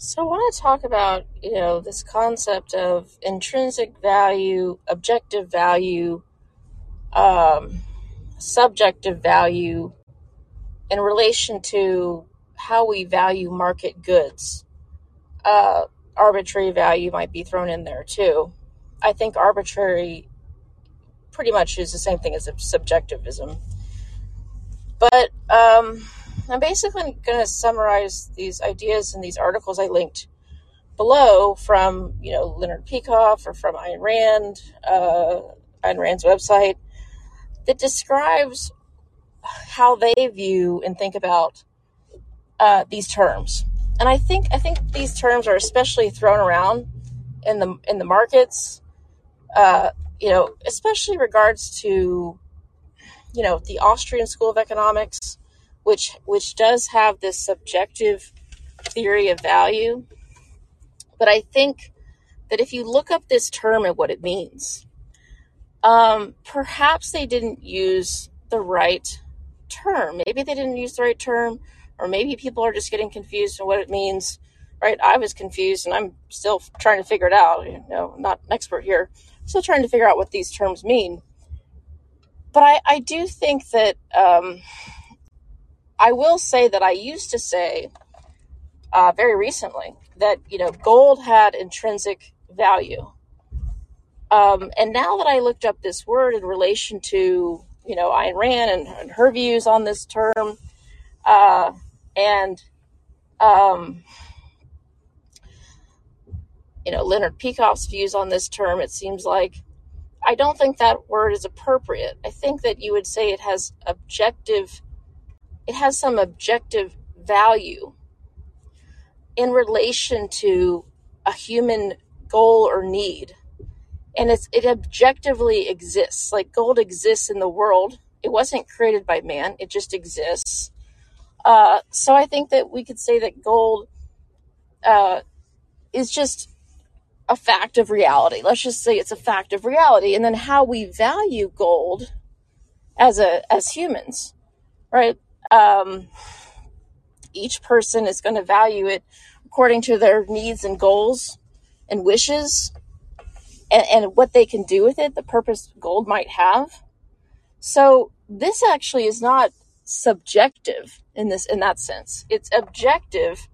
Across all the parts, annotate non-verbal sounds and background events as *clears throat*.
So I want to talk about, you know, this concept of intrinsic value, objective value, um, subjective value in relation to how we value market goods. Uh, arbitrary value might be thrown in there too. I think arbitrary pretty much is the same thing as subjectivism. But um, I'm basically going to summarize these ideas in these articles I linked below from you know Leonard Peikoff or from Ayn Rand, uh, Ayn Rand's website that describes how they view and think about uh, these terms. And I think I think these terms are especially thrown around in the in the markets, uh, you know, especially regards to you know the Austrian School of Economics, which which does have this subjective theory of value but I think that if you look up this term and what it means, um, perhaps they didn't use the right term. Maybe they didn't use the right term, or maybe people are just getting confused on what it means. Right? I was confused, and I'm still trying to figure it out. You know, I'm not an expert here. Still trying to figure out what these terms mean. But I, I do think that um, I will say that I used to say uh, very recently that you know gold had intrinsic value. Um, and now that I looked up this word in relation to you know Ayn Rand and, and her views on this term, uh, and um, you know Leonard Peikoff's views on this term, it seems like I don't think that word is appropriate. I think that you would say it has objective, it has some objective value in relation to a human goal or need. And it's it objectively exists. Like gold exists in the world. It wasn't created by man. It just exists. Uh, so i think that we could say that gold uh, is just a fact of reality. Let's just say it's a fact of reality. And then how we value gold as a as humans right um, each person is going to value it according to their needs and goals and wishes and, and what they can do with it, the purpose gold might have. So this actually is not subjective in this in that sense. It's objective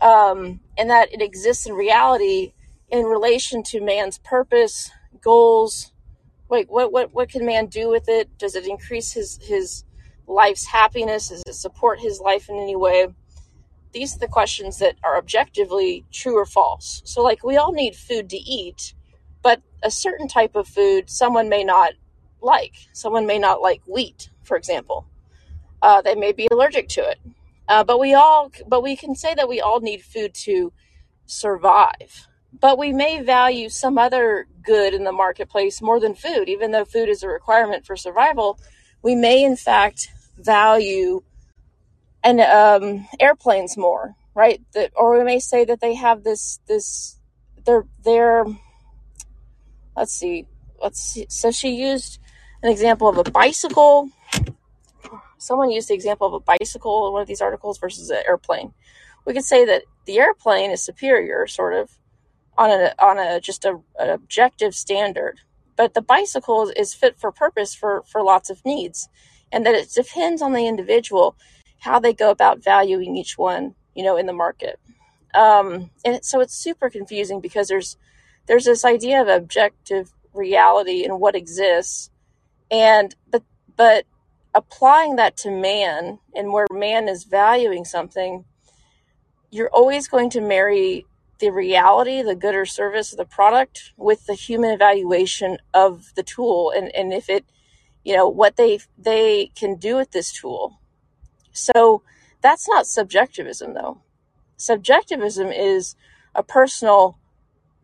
um, in that it exists in reality in relation to man's purpose, goals. Wait, what what what can man do with it? Does it increase his his life's happiness? Does it support his life in any way? these are the questions that are objectively true or false. So, like, we all need food to eat, but a certain type of food someone may not like. Someone may not like wheat, for example. Uh, they may be allergic to it. Uh, but we all, but we can say that we all need food to survive. But we may value some other good in the marketplace more than food, even though food is a requirement for survival. We may, in fact, value and um, airplanes more, right? That, or we may say that they have this this they're they're let's see let's see. So she used an example of a bicycle. Someone used the example of a bicycle in one of these articles versus an airplane. We could say that the airplane is superior, sort of, on a on a just a, an objective standard, but the bicycle is fit for purpose for for lots of needs, and that it depends on the individual how they go about valuing each one, you know, in the market. Um, and so it's super confusing because there's there's this idea of objective reality and what exists, and but but applying that to man and where man is valuing something, you're always going to marry the reality, the good or service of the product with the human evaluation of the tool and, and if it, you know, what they they can do with this tool. So that's not subjectivism, though. Subjectivism is a personal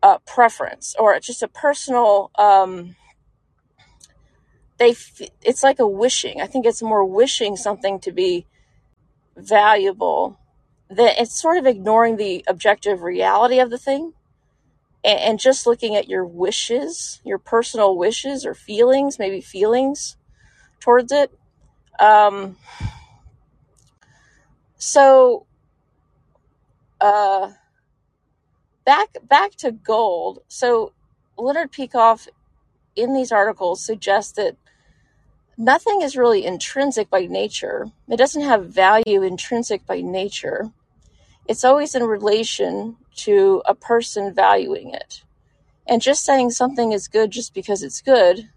uh, preference or just a personal. Um, they it's like a wishing. I think it's more wishing something to be valuable. That it's sort of ignoring the objective reality of the thing and, and just looking at your wishes, your personal wishes or feelings, maybe feelings towards it. Um, so, uh, back back to gold. So Leonard Peikoff in these articles suggests that nothing is really intrinsic by nature. It doesn't have value intrinsic by nature. It's always in relation to a person valuing it. And just saying something is good just because it's good,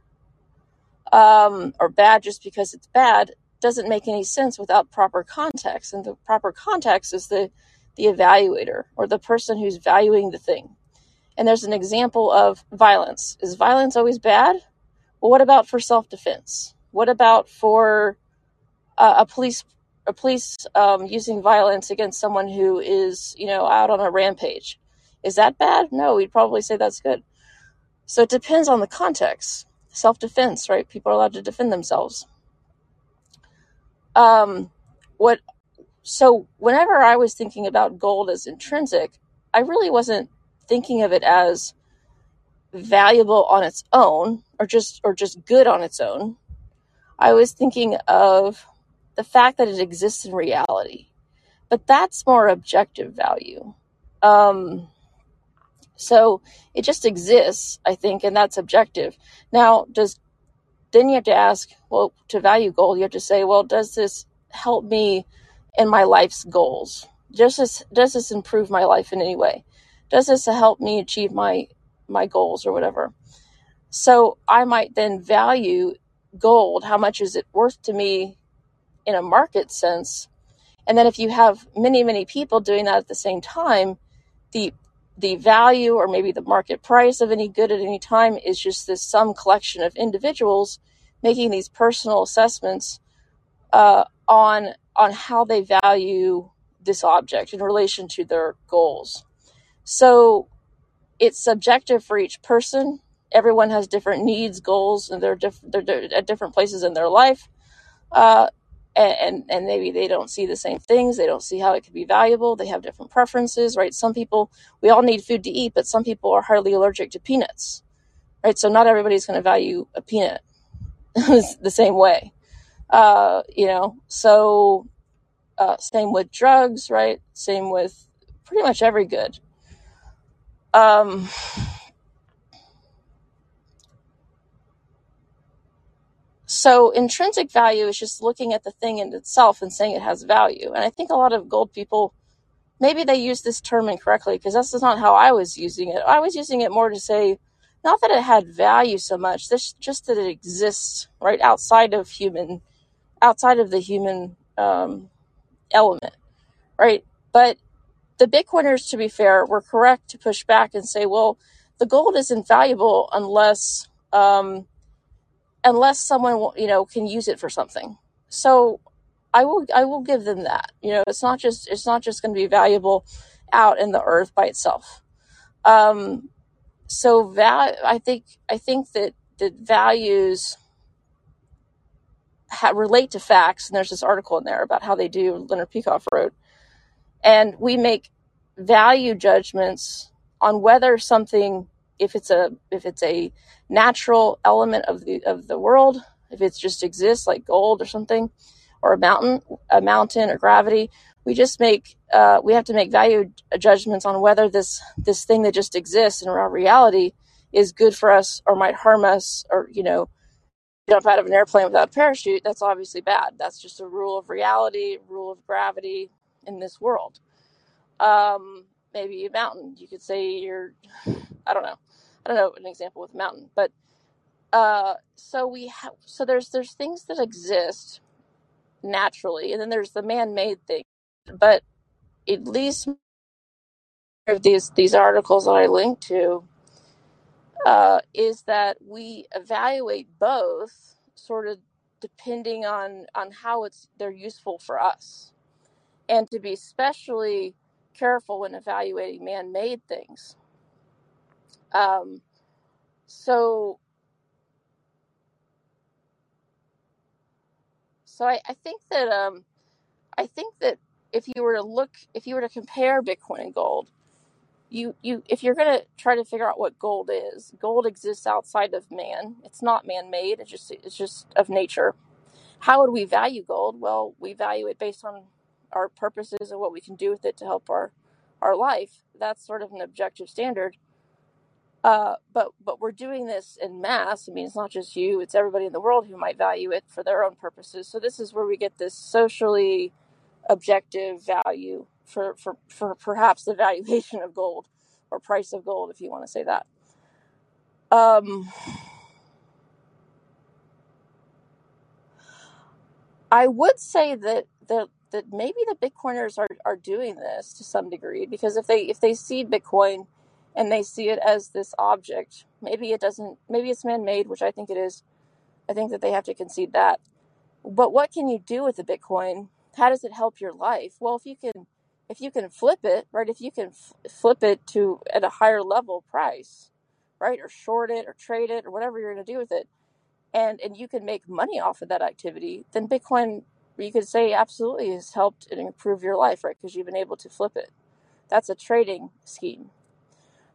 um, or bad just because it's bad, doesn't make any sense without proper context. And the proper context is the the evaluator or the person who's valuing the thing. And there's an example of violence. Is violence always bad? Well, what about for self defense? What about for uh, a police a police um, using violence against someone who is you know out on a rampage? Is that bad? No, we'd probably say that's good. So it depends on the context. Self defense, right? People are allowed to defend themselves. Um, what? So whenever I was thinking about gold as intrinsic, I really wasn't thinking of it as valuable on its own or just or just good on its own. I was thinking of the fact that it exists in reality. But that's more objective value. Um, so it just exists, I think, and that's objective. Now, does then you have to ask, well, to value gold, you have to say, well, does this help me in my life's goals? Does this does this improve my life in any way? Does this help me achieve my my goals or whatever? So I might then value gold. How much is it worth to me in a market sense? And then if you have many, many people doing that at the same time, the the value or maybe the market price of any good at any time is just this some collection of individuals making these personal assessments uh, on on how they value this object in relation to their goals. So it's subjective for each person. Everyone has different needs, goals, and they're, diff- they're at different places in their life. Uh, and, and maybe they don't see the same things. They don't see how it could be valuable. They have different preferences, right? Some people, we all need food to eat, but some people are hardly allergic to peanuts, right? So not everybody's going to value a peanut *laughs* the same way, uh, you know. So uh, same with drugs, right? Same with pretty much every good. Um, so intrinsic value is just looking at the thing in itself and saying it has value. And I think a lot of gold people maybe they use this term incorrectly because that's not how I was using it. I was using it more to say not that it had value so much, this just that it exists right outside of human, outside of the human um, element, right? But the Bitcoiners, to be fair, were correct to push back and say, well, the gold is invaluable unless um, unless someone you know can use it for something. So I will I will give them that. You know, it's not just it's not just going to be valuable out in the earth by itself. Um, so val- I think I think that that values ha- relate to facts, and there's this article in there about how they do. Leonard Peikoff wrote, and we make value judgments on whether something, if it's a if it's a natural element of the of the world, if it just exists like gold or something, or a mountain, a mountain or gravity, we just make uh, we have to make value judgments on whether this this thing that just exists in our reality is good for us or might harm us or you know jump out of an airplane without a parachute. That's obviously bad. That's just a rule of reality rule of gravity in this world. Um, maybe a mountain. You could say you're i don't know. I don't know an example with a mountain but uh, so we have so there's there's things that exist naturally and then there's the man-made thing but at least these these articles that I linked to uh, is that we evaluate both sort of depending on on how it's they're useful for us, and to be especially careful when evaluating man-made things. Um, so so I, I think that um, I think that if you were to look if you were to compare Bitcoin and gold you you if you're going to try to figure out what gold is gold exists outside of man. It's not man-made it's just it's just of nature. How would we value gold? Well we value it based on our purposes and what we can do with it to help our our life. That's sort of an objective standard. Uh, but but we're doing this in mass. I mean, it's not just you; it's everybody in the world who might value it for their own purposes. So this is where we get this socially objective value for for, for perhaps the *laughs* valuation of gold or price of gold, if you want to say that. Um, I would say that that that maybe the Bitcoiners are, are doing this to some degree because if they if they see Bitcoin and they see it as this object, maybe it doesn't maybe it's man made, which I think it is. I think that they have to concede that. But what can you do with the Bitcoin? How does it help your life? Well, if you can if you can flip it, right? If you can f- flip it to at a higher level price, right? Or short it or trade it or whatever you're going to do with it and and you can make money off of that activity, then Bitcoin you could say absolutely has helped and improve your life, right? Because you've been able to flip it. That's a trading scheme.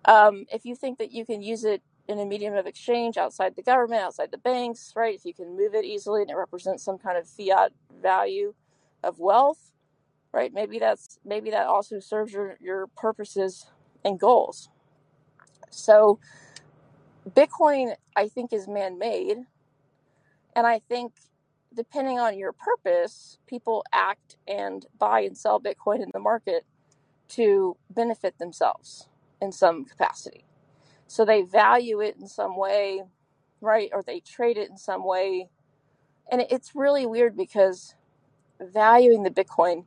Um, if you think that you can use it in a medium of exchange outside the government, outside the banks, right? If you can move it easily and it represents some kind of fiat value of wealth, right? Maybe that's maybe that also serves your your purposes and goals. So Bitcoin, I think, is man-made and I think depending on your purpose, people act and buy and sell Bitcoin in the market to benefit themselves in some capacity. So they value it in some way, right? Or they trade it in some way. And it's really weird because valuing the Bitcoin,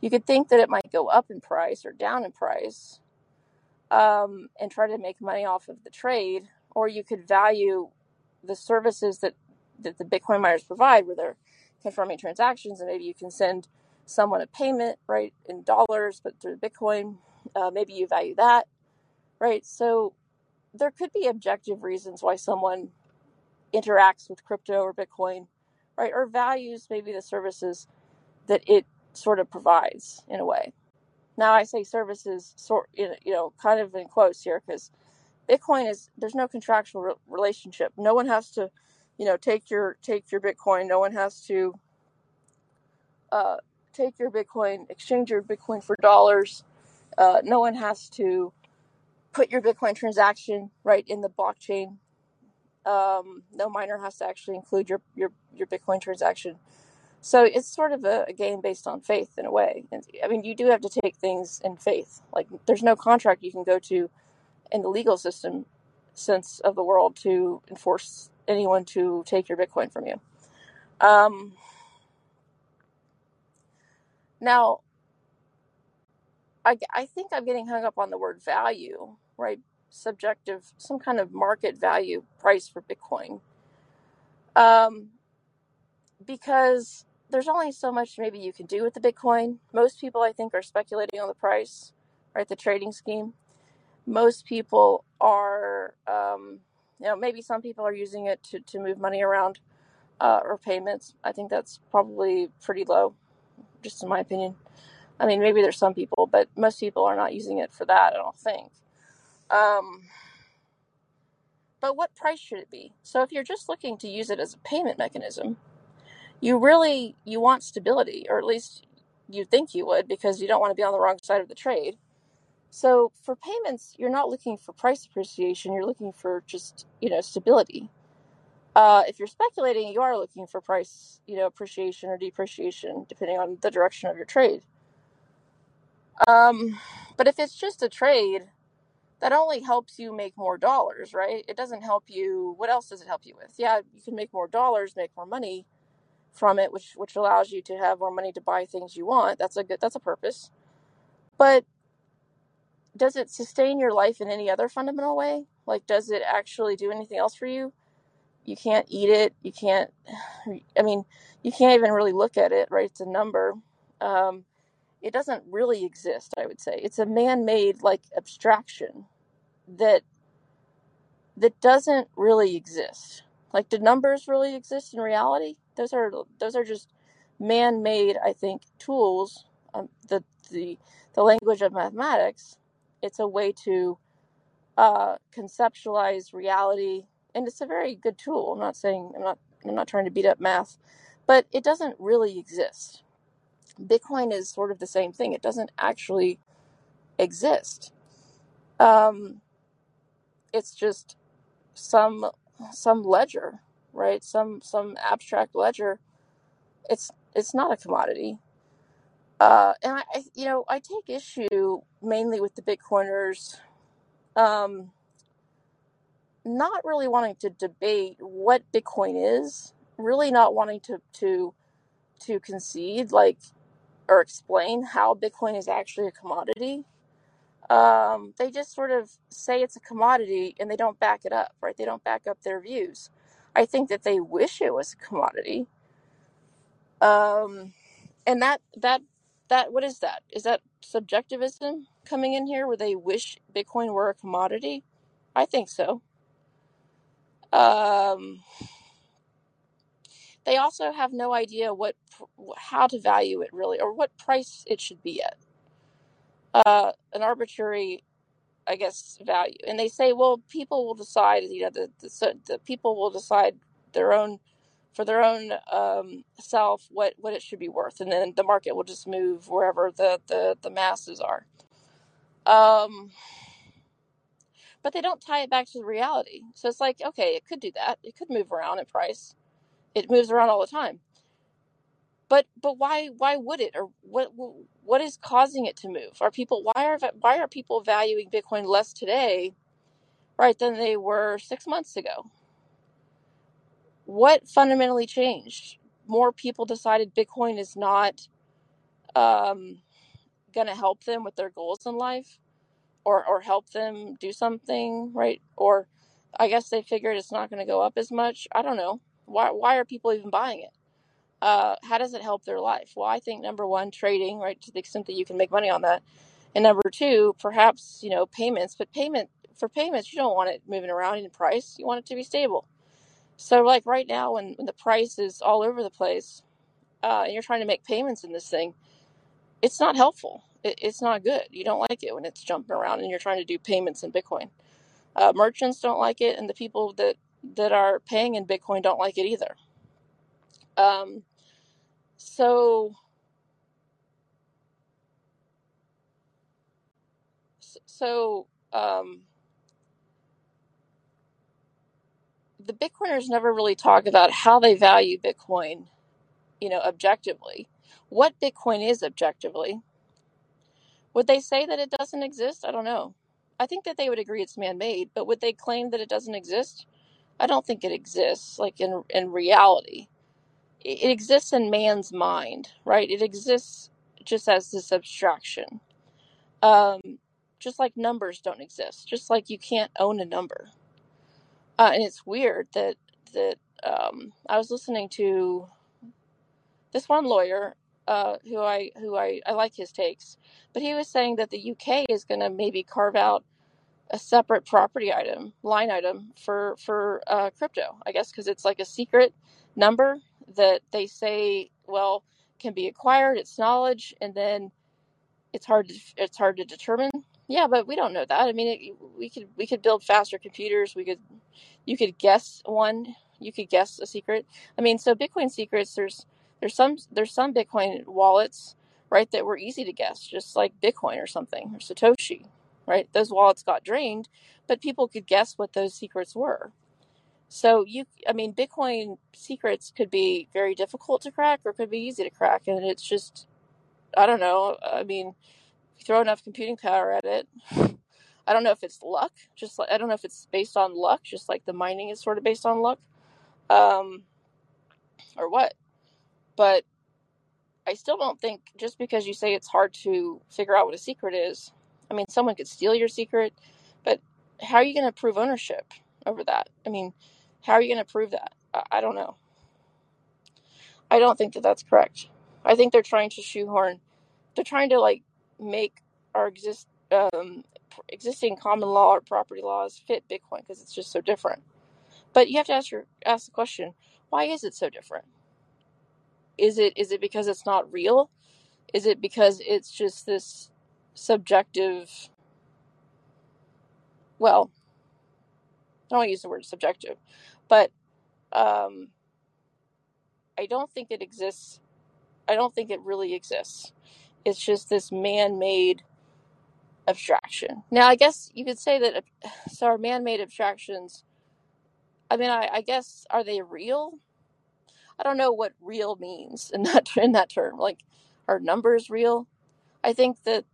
you could think that it might go up in price or down in price um, and try to make money off of the trade, or you could value the services that that the Bitcoin miners provide, where they're confirming transactions, and maybe you can send someone a payment right in dollars, but through Bitcoin. Uh, maybe you value that, right? So there could be objective reasons why someone interacts with crypto or Bitcoin, right? Or values maybe the services that it sort of provides in a way. Now I say services, sort you know, kind of in quotes here because Bitcoin is there's no contractual re- relationship. No one has to you know take your take your bitcoin. No one has to uh, take your bitcoin exchange your bitcoin for dollars. Uh, no one has to put your bitcoin transaction right in the blockchain. Um, no miner has to actually include your your, your bitcoin transaction. So it's sort of a, a game based on faith in a way. And, i mean you do have to take things in faith. Like there's no contract you can go to in the legal system sense of the world to enforce anyone to take your Bitcoin from you. Um, now, I, I think I'm getting hung up on the word value, right? Subjective, some kind of market value price for Bitcoin. Um, because there's only so much maybe you can do with the Bitcoin. Most people, I think, are speculating on the price, right? The trading scheme. Most people are um, you know, maybe some people are using it to, to move money around uh, or payments. I think that's probably pretty low, just in my opinion. I mean, maybe there's some people, but most people are not using it for that, I don't think. Um, but what price should it be? So if you're just looking to use it as a payment mechanism, you really you want stability, or at least you think you would, because you don't want to be on the wrong side of the trade. So for payments, you're not looking for price appreciation, you're looking for just, you know, stability. Uh, if you're speculating, you are looking for price, you know, appreciation or depreciation, depending on the direction of your trade. Um, but if it's just a trade, that only helps you make more dollars, right? It doesn't help you. What else does it help you with? Yeah, you can make more dollars, make more money from it, which which allows you to have more money to buy things you want. That's a good. That's a purpose. But does it sustain your life in any other fundamental way? Like, does it actually do anything else for you? You can't eat it. You can't, *sighs* I mean, you can't even really look at it, right? It's a number. Um, it doesn't really exist, I would say. It's a man made, like, abstraction that that doesn't really exist. Like, do numbers really exist in reality? Those are those are just man-made, I think, tools. Um, the the the language of mathematics it's a way to uh, conceptualize reality, and it's a very good tool. I'm not saying I'm not I'm not trying to beat up math, but it doesn't really exist. Bitcoin is sort of the same thing. It doesn't actually exist. Um, it's just some some ledger, right? Some some abstract ledger. It's it's not a commodity. Uh, and I, you know, I take issue mainly with the Bitcoiners um, not really wanting to debate what Bitcoin is, really not wanting to to to concede like or explain how Bitcoin is actually a commodity. Um, they just sort of say it's a commodity and they don't back it up, right? They don't back up their views. I think that they wish it was a commodity. Um, and that that that what is that? Is that subjectivism coming in here where they wish Bitcoin were a commodity? I think so. Um, they also have no idea what how to value it really or what price it should be at. Uh, an arbitrary I guess value. And they say, well, people will decide. You know, the the, so the people will decide their own for their own um, self what what it should be worth, and then the market will just move wherever the the, the masses are. Um, but they don't tie it back to reality. So it's like, okay, it could do that. It could move around in price. It moves around all the time. But but why why would it or what what is causing it to move? Are people why are why are people valuing Bitcoin less today right than they were six months ago. What fundamentally changed? More people decided Bitcoin is not um, going to help them with their goals in life or, or help them do something, right? Or I guess they figured it's not going to go up as much. I don't know. Why, why are people even buying it? Uh, how does it help their life? Well, I think number one, trading, right, to the extent that you can make money on that. And number two, perhaps, you know, payments. But payment for payments, you don't want it moving around in price. You want it to be stable. So, like right now, when, when the price is all over the place, uh, and you're trying to make payments in this thing, it's not helpful. It, it's not good. You don't like it when it's jumping around and you're trying to do payments in Bitcoin. Uh, merchants don't like it, and the people that that are paying in Bitcoin don't like it either. Um, so, so um, the Bitcoiners never really talk about how they value Bitcoin, you know, objectively. What Bitcoin is objectively. Would they say that it doesn't exist? I don't know. I think that they would agree it's man made, but would they claim that it doesn't exist? I don't think it exists, like in in reality. It, it exists in man's mind, right? It exists just as this abstraction. Um, just like numbers don't exist, just like you can't own a number. Uh, and it's weird that that um, I was listening to this one lawyer uh, who I who I, I like his takes, but he was saying that the UK is going to maybe carve out a separate property item line item for for uh, crypto. I guess because it's like a secret number that they say well can be acquired. It's knowledge, and then it's hard to it's hard to determine. Yeah, but we don't know that. I mean, it, we could we could build faster computers. We could you could guess one. You could guess a secret. I mean, so Bitcoin secrets. There's there's some there's some Bitcoin wallets right that were easy to guess, just like Bitcoin or something or Satoshi. Right, those wallets got drained, but people could guess what those secrets were. So you, I mean, Bitcoin secrets could be very difficult to crack or could be easy to crack, and it's just I don't know. I mean, throw enough computing power at it. I don't know if it's luck, just like I don't know if it's based on luck, just like the mining is sort of based on luck, um, or what. But I still don't think just because you say it's hard to figure out what a secret is. I mean, someone could steal your secret, but how are you going to prove ownership over that? I mean, how are you going to prove that? I, I don't know. I don't think that that's correct. I think they're trying to shoehorn. They're trying to like make our exist um, existing common law or property laws fit Bitcoin because it's just so different. But you have to ask your ask the question: Why is it so different? Is it is it because it's not real? Is it because it's just this subjective? Well, I don't want to use the word subjective, but um, I don't think it exists. I don't think it really exists. It's just this man-made abstraction. Now, I guess you could say that *sighs* so our man-made abstractions. I mean, I, I guess are they real? I don't know what real means in that *laughs* in that term. Like, are numbers real? I think that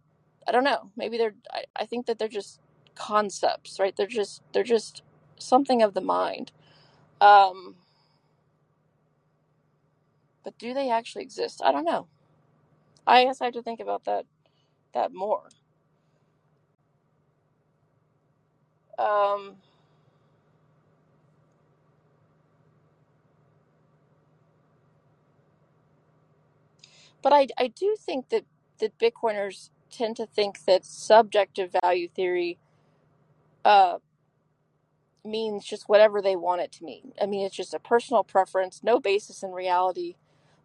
I don't know. Maybe they're. I, I think that they're just concepts, right? They're just they're just something of the mind. Um, but do they actually exist? I don't know. I guess I have to think about that that more. Um, but I I do think that that Bitcoiners tend to think that subjective value theory uh, means just whatever they want it to mean. I mean, it's just a personal preference, no basis in reality.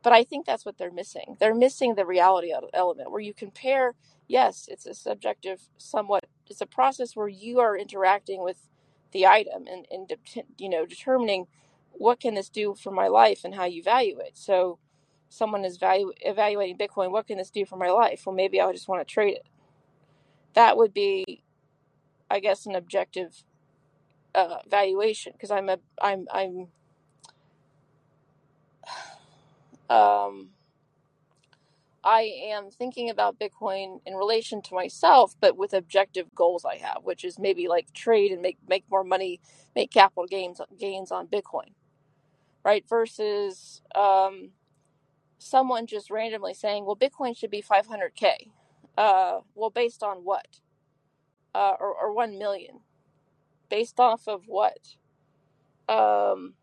But I think that's what they're missing. They're missing the reality element where you compare, yes, it's a subjective, somewhat, it's a process where you are interacting with the item and, and you know, determining what can this do for my life and how you value it. So someone is value, evaluating Bitcoin, what can this do for my life? Well, maybe I just want to trade it. That would be, I guess, an objective uh, valuation because I'm a I'm I'm um I am thinking about Bitcoin in relation to myself, but with objective goals I have, which is maybe like trade and make make more money, make capital gains gains on Bitcoin, right? Versus um, someone just randomly saying, "Well, Bitcoin should be 500k." Uh, well, based on what? Uh, or or one million? Based off of what? Um,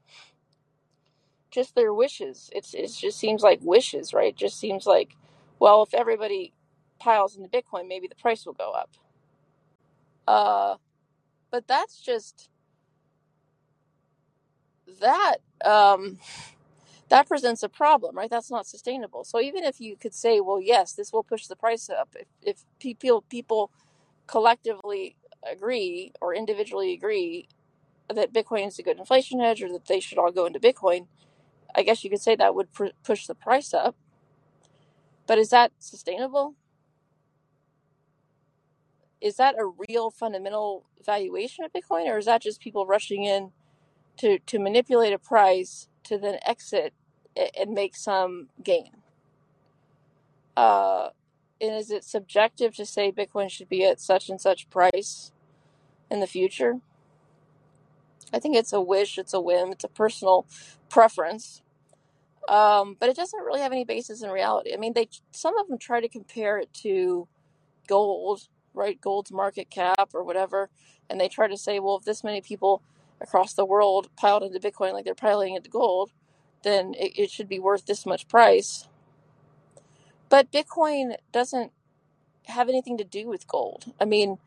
just their wishes. It's it just seems like wishes, right? It just seems like, well, if everybody piles into Bitcoin, maybe the price will go up. Uh, but that's just that. Um, that presents a problem, right? That's not sustainable. So even if you could say, well, yes, this will push the price up, if, if people people collectively agree or individually agree that Bitcoin is a good inflation hedge or that they should all go into Bitcoin, I guess you could say that would pr- push the price up. But is that sustainable? Is that a real fundamental valuation of Bitcoin, or is that just people rushing in to, to manipulate a price to then exit and make some gain? Uh, and is it subjective to say Bitcoin should be at such and such price in the future? I think it's a wish, it's a whim, it's a personal preference. Um, but it doesn't really have any basis in reality. I mean, they some of them try to compare it to gold, right? Gold's market cap or whatever, and they try to say, well, if this many people across the world piled into Bitcoin like they're piling into gold, then it, it should be worth this much price. But Bitcoin doesn't have anything to do with gold. I mean,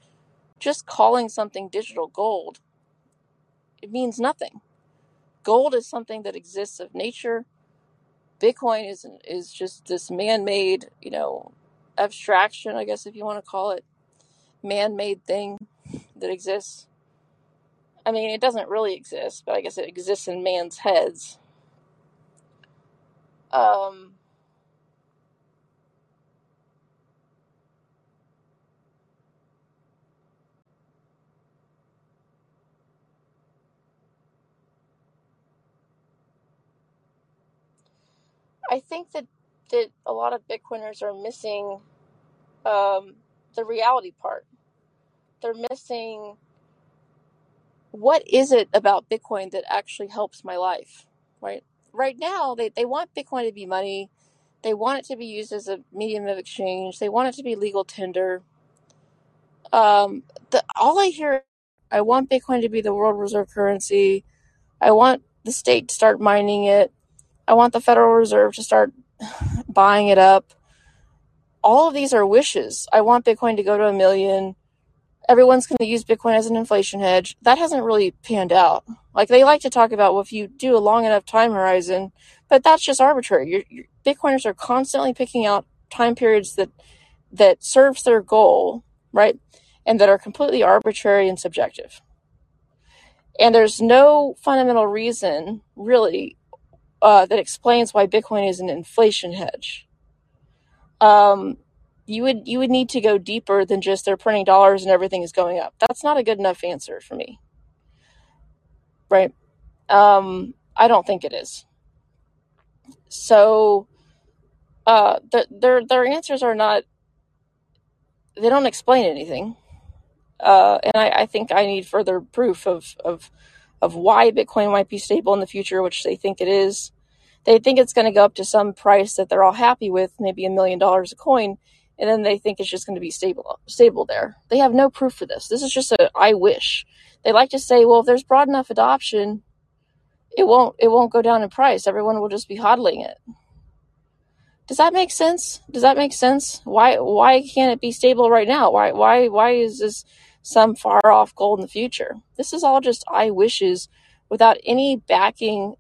just calling something digital gold, it means nothing. Gold is something that exists of nature Bitcoin is is just this man-made, you know, abstraction, I guess if you want to call it, man-made thing that exists. I mean, it doesn't really exist, but I guess it exists in man's heads. Um, I think that that a lot of Bitcoiners are missing um, the reality part. They're missing what is it about Bitcoin that actually helps my life, right? Right now, they, they want Bitcoin to be money. They want it to be used as a medium of exchange. They want it to be legal tender. Um, the, all I hear, I want Bitcoin to be the world reserve currency. I want the state to start mining it. I want the Federal Reserve to start *sighs* buying it up. All of these are wishes. I want Bitcoin to go to a million. Everyone's going to use Bitcoin as an inflation hedge. That hasn't really panned out. Like they like to talk about, well, if you do a long enough time horizon, but that's just arbitrary. Your, your Bitcoiners are constantly picking out time periods that that serves their goal, right, and that are completely arbitrary and subjective. And there's no fundamental reason, really, uh, that explains why Bitcoin is an inflation hedge. Um, you would you would need to go deeper than just they're printing dollars and everything is going up. That's not a good enough answer for me, right? Um, I don't think it is. So, uh, the, their their answers are not. They don't explain anything, uh, and I, I think I need further proof of of of why Bitcoin might be stable in the future, which they think it is. They think it's going to go up to some price that they're all happy with, maybe a million dollars a coin, and then they think it's just going to be stable stable there. They have no proof for this. This is just a I wish. They like to say, well, if there's broad enough adoption, it won't it won't go down in price. Everyone will just be hodling it. Does that make sense? Does that make sense? Why why can't it be stable right now? Why why why is this some far off goal in the future? This is all just I wishes without any backing,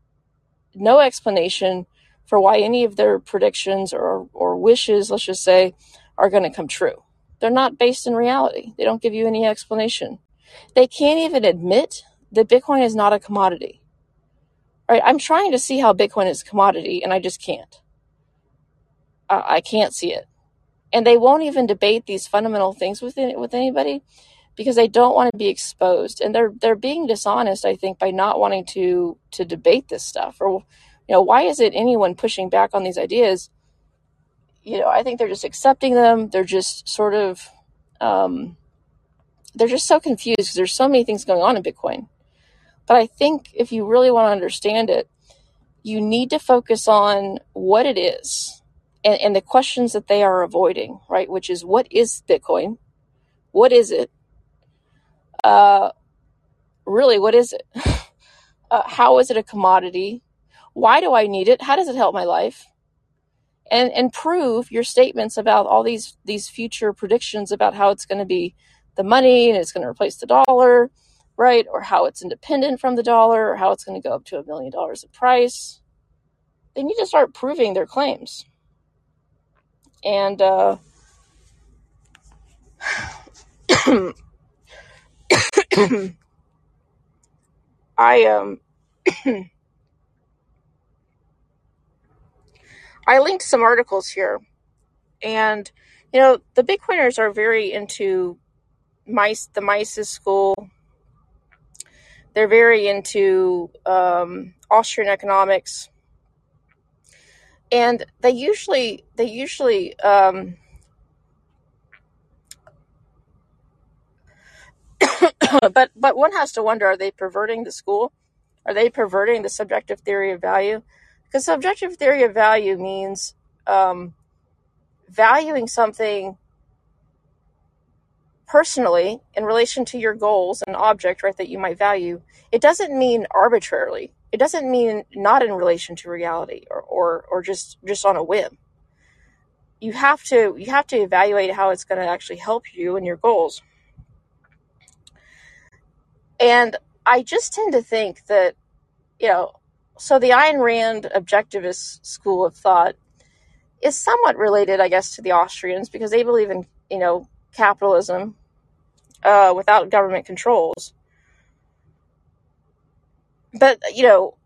no explanation for why any of their predictions or or wishes, let's just say, are going to come true. They're not based in reality. They don't give you any explanation. They can't even admit that Bitcoin is not a commodity. Right? I'm trying to see how Bitcoin is a commodity and I just can't. Uh, I can't see it. And they won't even debate these fundamental things with with anybody because they don't want to be exposed and they're they're being dishonest I think by not wanting to to debate this stuff or you know why is it anyone pushing back on these ideas you know, I think they're just accepting them. They're just sort of, um, they're just so confused because there's so many things going on in Bitcoin. But I think if you really want to understand it, you need to focus on what it is and, and the questions that they are avoiding, right? Which is what is Bitcoin? What is it? Uh, really, what is it? *laughs* uh, how is it a commodity? Why do I need it? How does it help my life? and and prove your statements about all these these future predictions about how it's going to be the money and it's going to replace the dollar right or how it's independent from the dollar or how it's going to go up to a million dollars in price they need to start proving their claims and uh, *clears throat* *clears throat* i um *clears throat* I linked some articles here, and you know the Bitcoiners are very into mice the Mises school. They're very into um, Austrian economics, and they usually they usually um, *coughs* but but one has to wonder: Are they perverting the school? Are they perverting the subjective theory of value? Because subjective theory of value means um, valuing something personally in relation to your goals and object, right, that you might value. It doesn't mean arbitrarily. It doesn't mean not in relation to reality or, or, or just, just on a whim. You have to you have to evaluate how it's going to actually help you and your goals. And I just tend to think that, you know, so the Ayn Rand objectivist school of thought is somewhat related, I guess, to the Austrians because they believe in, you know, capitalism uh, without government controls. But, you know,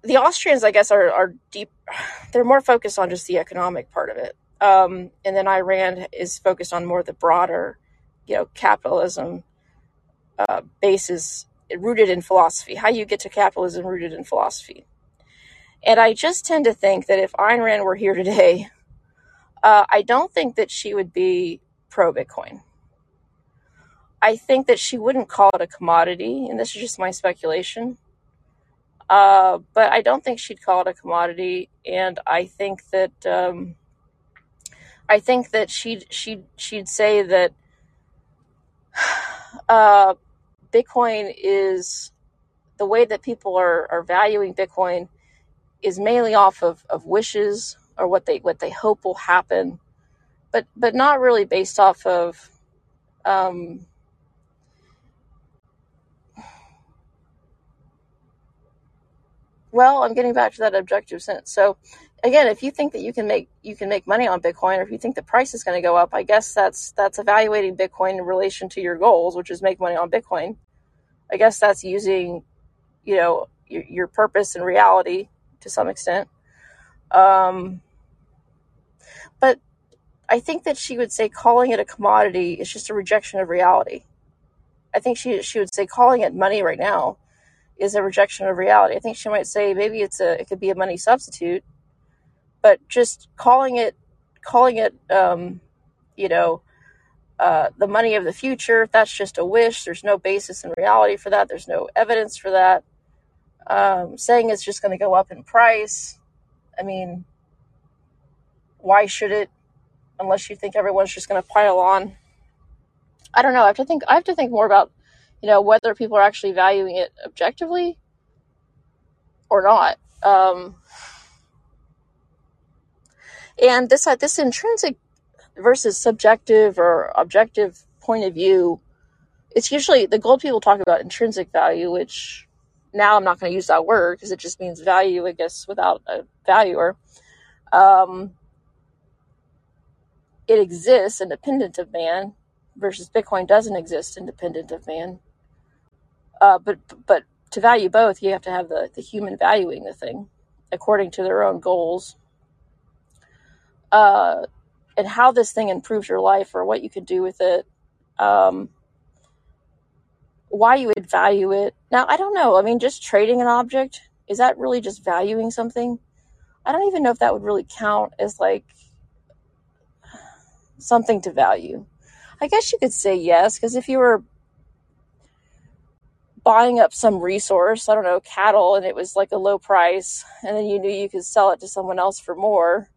the Austrians, I guess, are, are deep, *sighs* they're more focused on just the economic part of it. Um, and then Ayn Rand is focused on more the broader, you know, capitalism uh, basis rooted in philosophy, how you get to capitalism rooted in philosophy. And I just tend to think that if Ayn Rand were here today, uh, I don't think that she would be pro Bitcoin. I think that she wouldn't call it a commodity, and this is just my speculation. Uh, but I don't think she'd call it a commodity, and I think that um, I think that she'd she'd she'd say that uh, Bitcoin is the way that people are, are valuing Bitcoin is mainly off of, of wishes or what they what they hope will happen, but but not really based off of um, well, I'm getting back to that objective sense. So again, if you think that you can make you can make money on Bitcoin, or if you think the price is going to go up, I guess that's that's evaluating Bitcoin in relation to your goals, which is make money on Bitcoin. I guess that's using, you know, your, your purpose and reality to some extent. Um, but I think that she would say calling it a commodity is just a rejection of reality. I think she she would say calling it money right now is a rejection of reality. I think she might say maybe it's a it could be a money substitute, but just calling it calling it um, you know uh, the money of the future that's just a wish. There's no basis in reality for that. There's no evidence for that. Um, saying it's just going to go up in price. I mean, why should it? Unless you think everyone's just going to pile on. I don't know. I have to think. I have to think more about you know whether people are actually valuing it objectively or not. Um, and this uh, this intrinsic versus subjective or objective point of view, it's usually the gold people talk about intrinsic value, which now I'm not going to use that word because it just means value, I guess, without a valuer. Um, it exists independent of man versus Bitcoin doesn't exist independent of man. Uh, but but to value both, you have to have the, the human valuing the thing according to their own goals. Uh, and how this thing improves your life or what you can do with it, um, why you would value it. Now, I don't know. I mean, just trading an object, is that really just valuing something? I don't even know if that would really count as like something to value. I guess you could say yes, because if you were buying up some resource, I don't know, cattle, and it was like a low price, and then you knew you could sell it to someone else for more,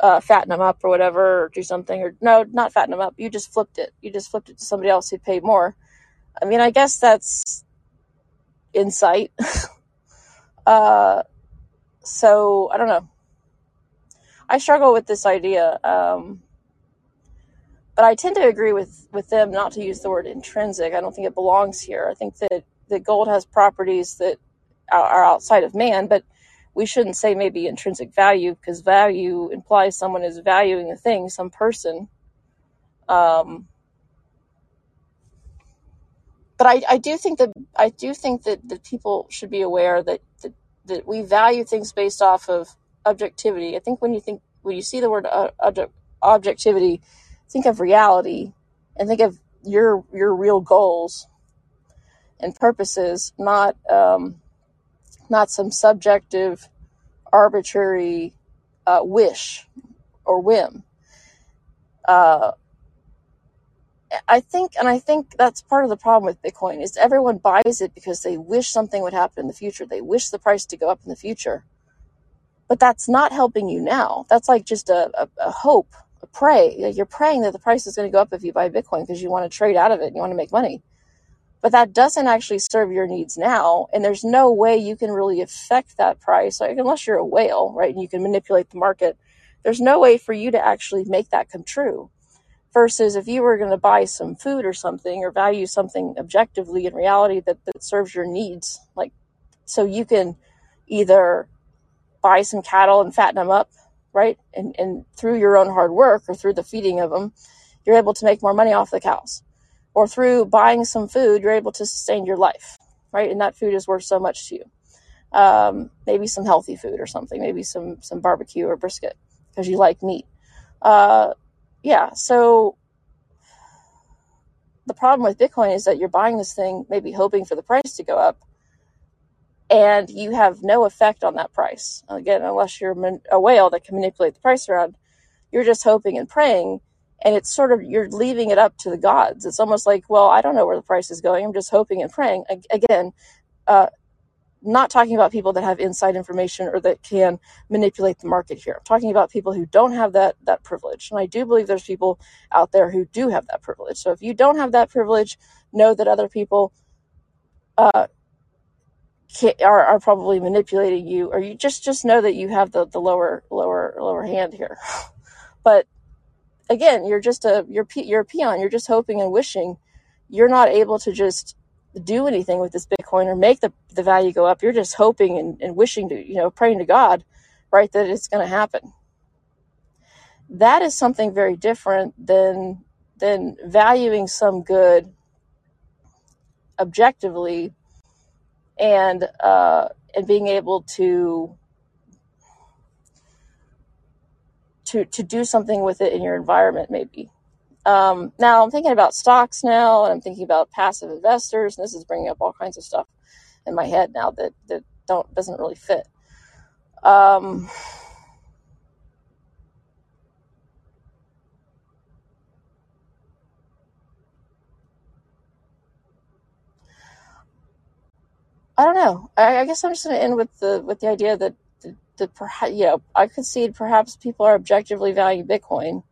uh, fatten them up or whatever, or do something, or no, not fatten them up. You just flipped it. You just flipped it to somebody else who paid more. I mean, I guess that's insight. *laughs* uh, so I don't know. I struggle with this idea. Um, but I tend to agree with, with them not to use the word intrinsic. I don't think it belongs here. I think that, that gold has properties that are outside of man, but we shouldn't say maybe intrinsic value because value implies someone is valuing a thing, some person. Um, but I, I do think that I do think that, that people should be aware that, that that we value things based off of objectivity. I think when you think when you see the word uh, object, objectivity, think of reality and think of your your real goals and purposes, not um, not some subjective, arbitrary uh, wish or whim. Uh, I think, and I think that's part of the problem with Bitcoin is everyone buys it because they wish something would happen in the future. They wish the price to go up in the future, but that's not helping you now. That's like just a, a, a hope, a pray. You're praying that the price is going to go up if you buy Bitcoin because you want to trade out of it and you want to make money. But that doesn't actually serve your needs now, and there's no way you can really affect that price, like unless you're a whale, right? And you can manipulate the market. There's no way for you to actually make that come true versus if you were going to buy some food or something or value something objectively in reality that, that serves your needs like so you can either buy some cattle and fatten them up right and, and through your own hard work or through the feeding of them you're able to make more money off the cows or through buying some food you're able to sustain your life right? And that food is worth so much to you. Um, maybe some healthy food or something maybe some some barbecue or brisket because you like meat. Uh, yeah, so the problem with Bitcoin is that you're buying this thing, maybe hoping for the price to go up, and you have no effect on that price. Again, unless you're a whale that can manipulate the price around, you're just hoping and praying, and it's sort of you're leaving it up to the gods. It's almost like, well, I don't know where the price is going. I'm just hoping and praying. Again, uh, not talking about people that have inside information or that can manipulate the market here. I'm talking about people who don't have that that privilege. And I do believe there's people out there who do have that privilege. So if you don't have that privilege, know that other people uh, are, are probably manipulating you, or you just just know that you have the, the lower lower lower hand here. *laughs* but again, you're just a you're you're a peon. You're just hoping and wishing. You're not able to just do anything with this Bitcoin or make the, the value go up. You're just hoping and, and wishing to, you know, praying to God, right, that it's going to happen. That is something very different than than valuing some good objectively and uh, and being able to to to do something with it in your environment maybe. Um, now i'm thinking about stocks now and i'm thinking about passive investors and this is bringing up all kinds of stuff in my head now that that don't doesn't really fit. Um, i don't know. I, I guess i'm just going to end with the with the idea that the, the perha- you know i concede perhaps people are objectively valuing bitcoin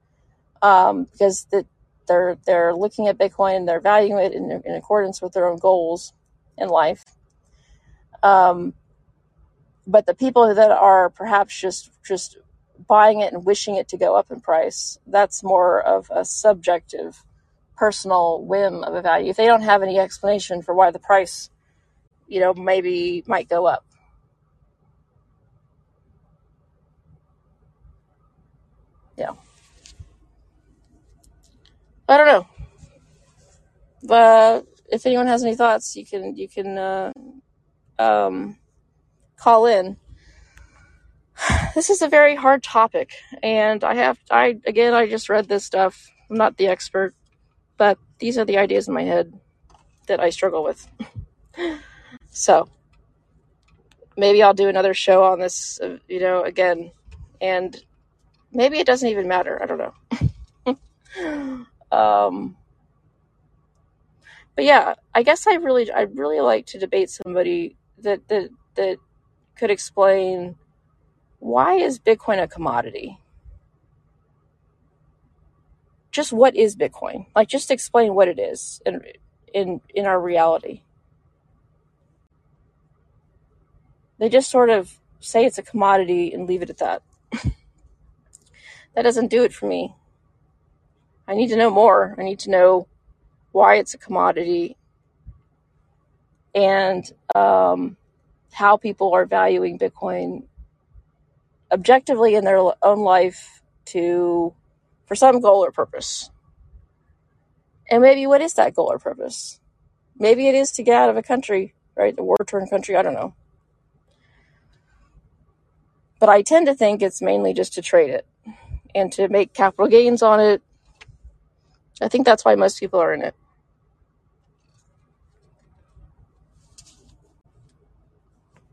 um, because the, they're they're looking at bitcoin and they're valuing it in, in accordance with their own goals in life. Um, but the people that are perhaps just just buying it and wishing it to go up in price that's more of a subjective personal whim of a value. If they don't have any explanation for why the price you know maybe might go up yeah. I don't know. But if anyone has any thoughts you can you can uh, um, call in. *sighs* This is a very hard topic and i have i again i just read this stuff. I'm not the expert but these are the ideas in my head that i struggle with. *laughs* So maybe i'll do another show on this uh, you know again and maybe it doesn't even matter. I don't know. *laughs* Um but yeah i guess i really i'd really like to debate somebody that that that could explain why is bitcoin a commodity? Just what is bitcoin? Like just explain what it is in in in our reality. They just sort of say it's a commodity and leave it at that *laughs* that doesn't do it for me. I need to know more. I need to know why it's a commodity and um, how people are valuing bitcoin objectively in their own life to for some goal or purpose. And maybe what is that goal or purpose? Maybe it is to get out of a country right? A war torn country. I don't know. But i tend to think it's mainly just to trade it and to make capital gains on it. I think that's why most people are in it